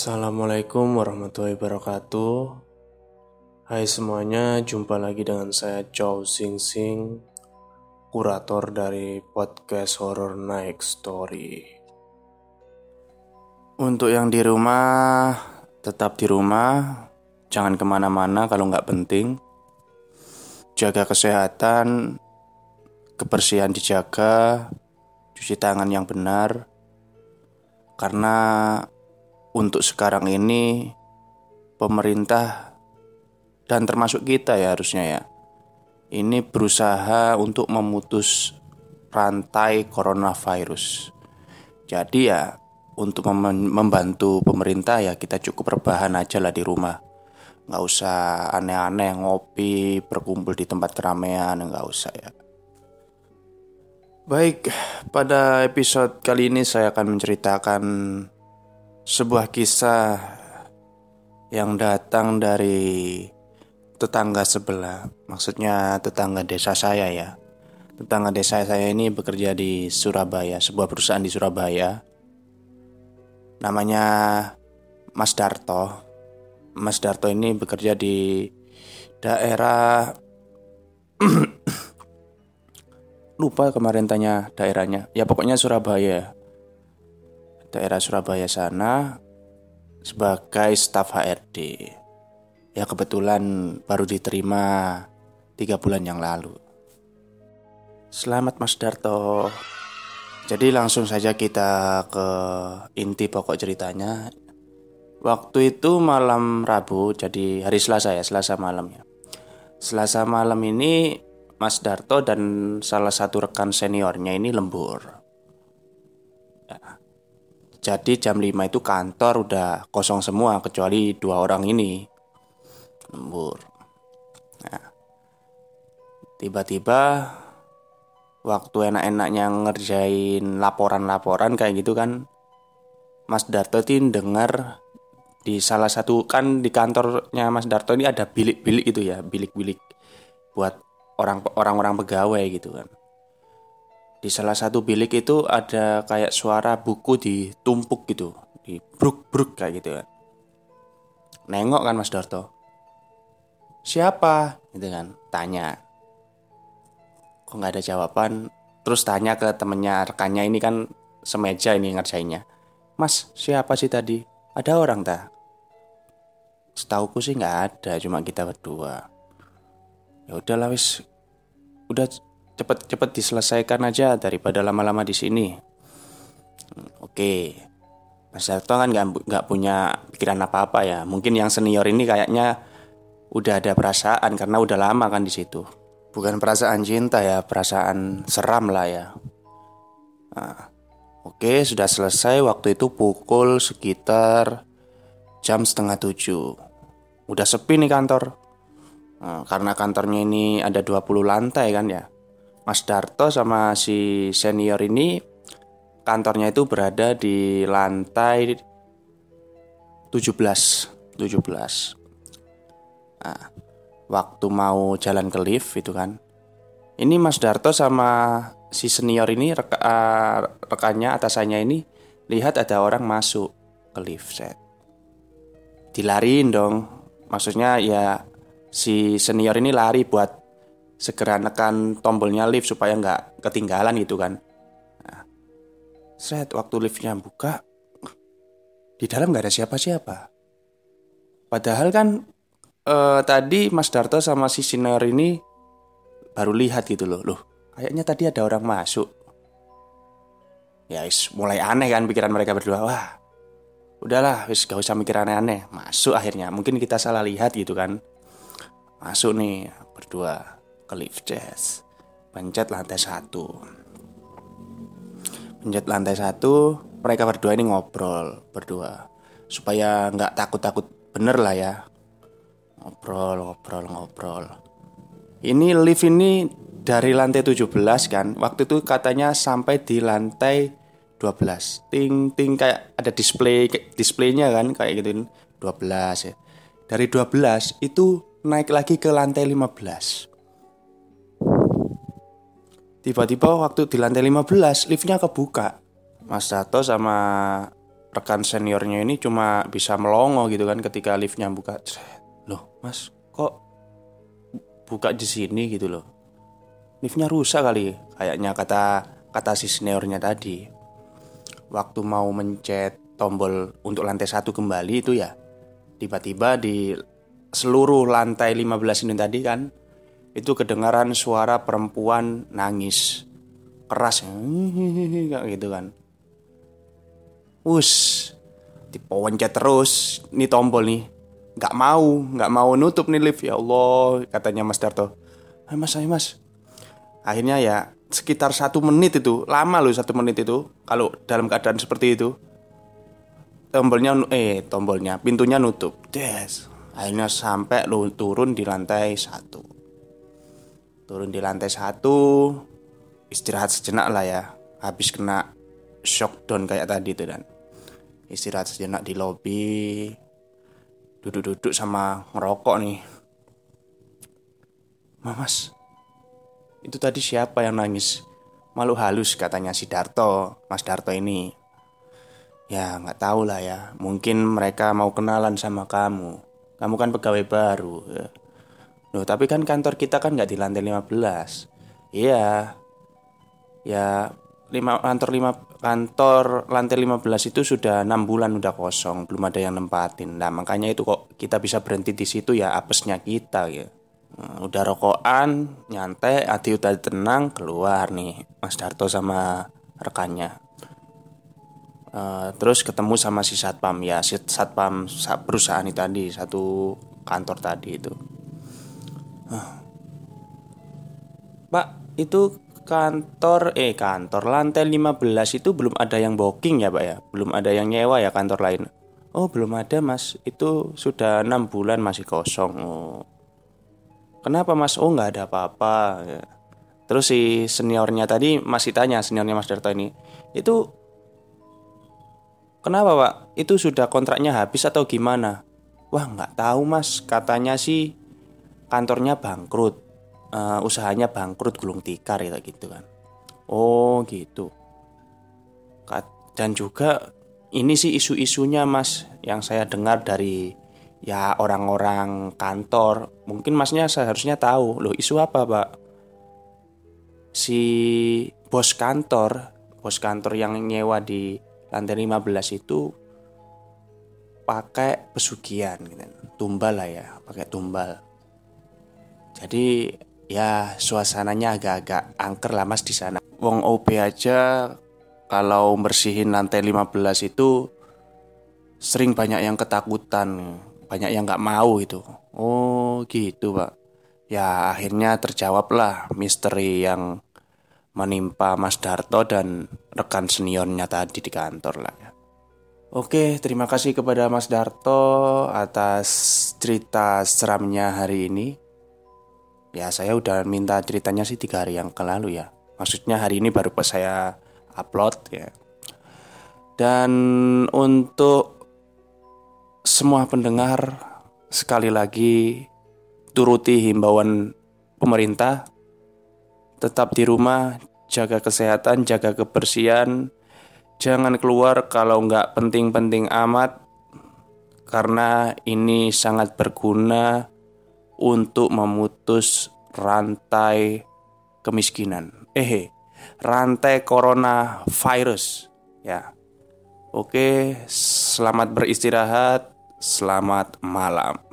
Assalamualaikum warahmatullahi wabarakatuh. Hai semuanya, jumpa lagi dengan saya Chow Sing Sing Kurator dari podcast Horror Night Story. Untuk yang di rumah, tetap di rumah. Jangan ke mana-mana kalau nggak penting. Jaga kesehatan Kebersihan dijaga Cuci tangan yang benar. Karena untuk sekarang ini pemerintah dan termasuk kita ya harusnya ya ini berusaha untuk memutus rantai coronavirus. Jadi ya untuk mem membantu pemerintah ya kita cukup rebahan aja lah di rumah. Nggak usah aneh-aneh ngopi, berkumpul di tempat keramaian, nggak usah ya. Baik, pada episode kali ini saya akan menceritakan sebuah kisah yang datang dari tetangga sebelah, maksudnya tetangga desa saya ya. Tetangga desa saya ini bekerja di Surabaya, sebuah perusahaan di Surabaya. Namanya Mas Darto. Mas Darto ini bekerja di daerah lupa kemarin tanya daerahnya. Ya pokoknya Surabaya daerah Surabaya sana sebagai staf HRD. Ya kebetulan baru diterima tiga bulan yang lalu. Selamat Mas Darto. Jadi langsung saja kita ke inti pokok ceritanya. Waktu itu malam Rabu, jadi hari Selasa ya, Selasa malamnya. Selasa malam ini Mas Darto dan salah satu rekan seniornya ini lembur. Jadi jam 5 itu kantor udah kosong semua kecuali dua orang ini. Lembur. Nah, tiba-tiba waktu enak-enaknya ngerjain laporan-laporan kayak gitu kan Mas Darto tin dengar di salah satu kan di kantornya Mas Darto ini ada bilik-bilik itu ya, bilik-bilik buat orang orang-orang pegawai gitu kan. Di salah satu bilik itu ada kayak suara buku ditumpuk gitu, di bruk-bruk kayak gitu kan. Nengok kan Mas Darto. Siapa? Gitu kan, tanya. Kok nggak ada jawaban? Terus tanya ke temennya rekannya ini kan semeja ini ngerjainnya. Mas, siapa sih tadi? Ada orang tak? Setauku sih nggak ada, cuma kita berdua. Ya udahlah wis, udah cepet-cepet diselesaikan aja daripada lama-lama di sini. Oke, Mas Darto kan nggak nggak punya pikiran apa-apa ya. Mungkin yang senior ini kayaknya udah ada perasaan karena udah lama kan di situ. Bukan perasaan cinta ya, perasaan seram lah ya. Nah, oke, sudah selesai. Waktu itu pukul sekitar jam setengah tujuh. Udah sepi nih kantor. Nah, karena kantornya ini ada 20 lantai kan ya. Mas Darto sama si senior ini kantornya itu berada di lantai 17 17 nah, waktu mau jalan ke lift itu kan. Ini Mas Darto sama si senior ini reka, uh, rekannya atasannya ini lihat ada orang masuk ke lift set. Dilariin dong. Maksudnya ya si senior ini lari buat segera nekan tombolnya lift supaya nggak ketinggalan gitu kan. Nah, set waktu liftnya buka, di dalam nggak ada siapa-siapa. Padahal kan eh, tadi Mas Darto sama si Sinar ini baru lihat gitu loh, loh kayaknya tadi ada orang masuk. Ya is, mulai aneh kan pikiran mereka berdua. Wah, udahlah, wis gak usah mikir aneh-aneh. Masuk akhirnya, mungkin kita salah lihat gitu kan. Masuk nih berdua ke lift jazz. Pencet lantai satu. Pencet lantai satu, mereka berdua ini ngobrol berdua. Supaya nggak takut-takut bener lah ya. Ngobrol, ngobrol, ngobrol. Ini lift ini dari lantai 17 kan. Waktu itu katanya sampai di lantai 12. Ting ting kayak ada display displaynya kan kayak gitu 12 ya. Dari 12 itu naik lagi ke lantai 15. Tiba-tiba waktu di lantai 15 liftnya kebuka. Mas Dato sama rekan seniornya ini cuma bisa melongo gitu kan ketika liftnya buka. Loh, Mas, kok buka di sini gitu loh. Liftnya rusak kali kayaknya kata kata si seniornya tadi. Waktu mau mencet tombol untuk lantai satu kembali itu ya tiba-tiba di seluruh lantai 15 ini tadi kan itu kedengaran suara perempuan nangis. Keras. Kayak gitu kan. Us dipencet terus ini tombol nih. Nggak mau nggak mau nutup nih lift. Ya Allah katanya Mas Darto. Ayo mas ayo mas. Akhirnya ya sekitar satu menit itu lama loh satu menit itu kalau dalam keadaan seperti itu. Tombolnya eh tombolnya pintunya nutup. Des. Akhirnya sampai lu turun di lantai satu turun di lantai satu istirahat sejenak lah ya. Habis kena shock down kayak tadi tuh dan. Istirahat sejenak di lobby duduk-duduk sama ngerokok nih. Mamas itu tadi siapa yang nangis? Malu halus katanya si Darto Mas Darto ini. Ya nggak tahu lah ya. Mungkin mereka mau kenalan sama kamu. Kamu kan pegawai baru. ya. Loh, tapi kan kantor kita kan nggak di lantai 15 iya. Ya lima kantor lima kantor lantai 15 itu sudah enam bulan udah kosong belum ada yang nempatin. Nah makanya itu kok kita bisa berhenti di situ ya apesnya kita ya. Nah, udah rokokan nyantai hati udah tenang keluar nih Mas Darto sama rekannya. Uh, terus ketemu sama si satpam ya si satpam perusahaan itu tadi satu kantor tadi itu. Pak itu kantor eh kantor. Lantai 15 itu belum ada yang booking ya Pak ya? Belum ada yang nyewa ya kantor lain? Oh belum ada mas. Itu sudah enam bulan masih kosong. Oh. Kenapa mas? Oh nggak ada apa-apa. Ya. Terus si seniornya tadi masih tanya seniornya mas Darto ini itu Kenapa pak? Itu sudah kontraknya habis atau gimana? Wah nggak tahu mas. Katanya sih kantornya bangkrut uh, usahanya bangkrut gulung tikar ya gitu kan. Oh gitu. Dan juga ini sih isu-isunya mas yang saya dengar dari ya orang-orang kantor. Mungkin masnya seharusnya tahu loh isu apa pak? Si bos kantor bos kantor yang nyewa di lantai 15 itu pakai pesugihan gitu. Tumbal lah ya pakai tumbal jadi ya suasananya agak-agak angker lah mas di sana. Wong OP aja kalau bersihin lantai 15 itu sering banyak yang ketakutan, banyak yang nggak mau itu. Oh gitu pak. Ya akhirnya terjawablah misteri yang menimpa Mas Darto dan rekan seniornya tadi di kantor lah. Oke, terima kasih kepada Mas Darto atas cerita seramnya hari ini. Ya saya udah minta ceritanya sih tiga hari yang lalu ya. Maksudnya hari ini baru pas saya upload ya. Dan untuk semua pendengar Sekali lagi turuti himbauan pemerintah Tetap di rumah, jaga kesehatan, jaga kebersihan. Jangan keluar kalau nggak penting-penting amat Karena ini sangat berguna untuk memutus rantai kemiskinan. Eh, rantai corona virus ya. Oke, selamat beristirahat, selamat malam.